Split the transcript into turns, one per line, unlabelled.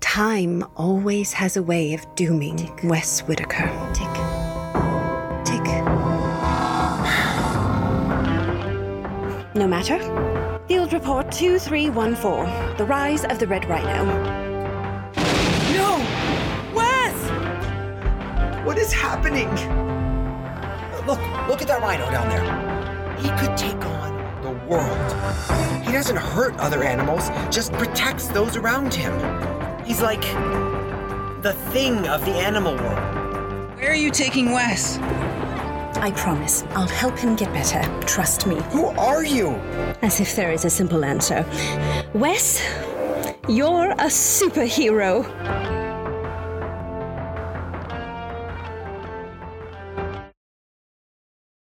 Time always has a way of dooming Wes Whitaker.
Tick. Tick.
No matter. Field report 2314 The Rise of the Red Rhino.
No! Wes!
What is happening?
Look, look at that rhino down there. He could take on the world. He doesn't hurt other animals, just protects those around him. He's like the thing of the animal world.
Where are you taking Wes?
I promise. I'll help him get better. Trust me.
Who are you?
As if there is a simple answer. Wes, you're a superhero.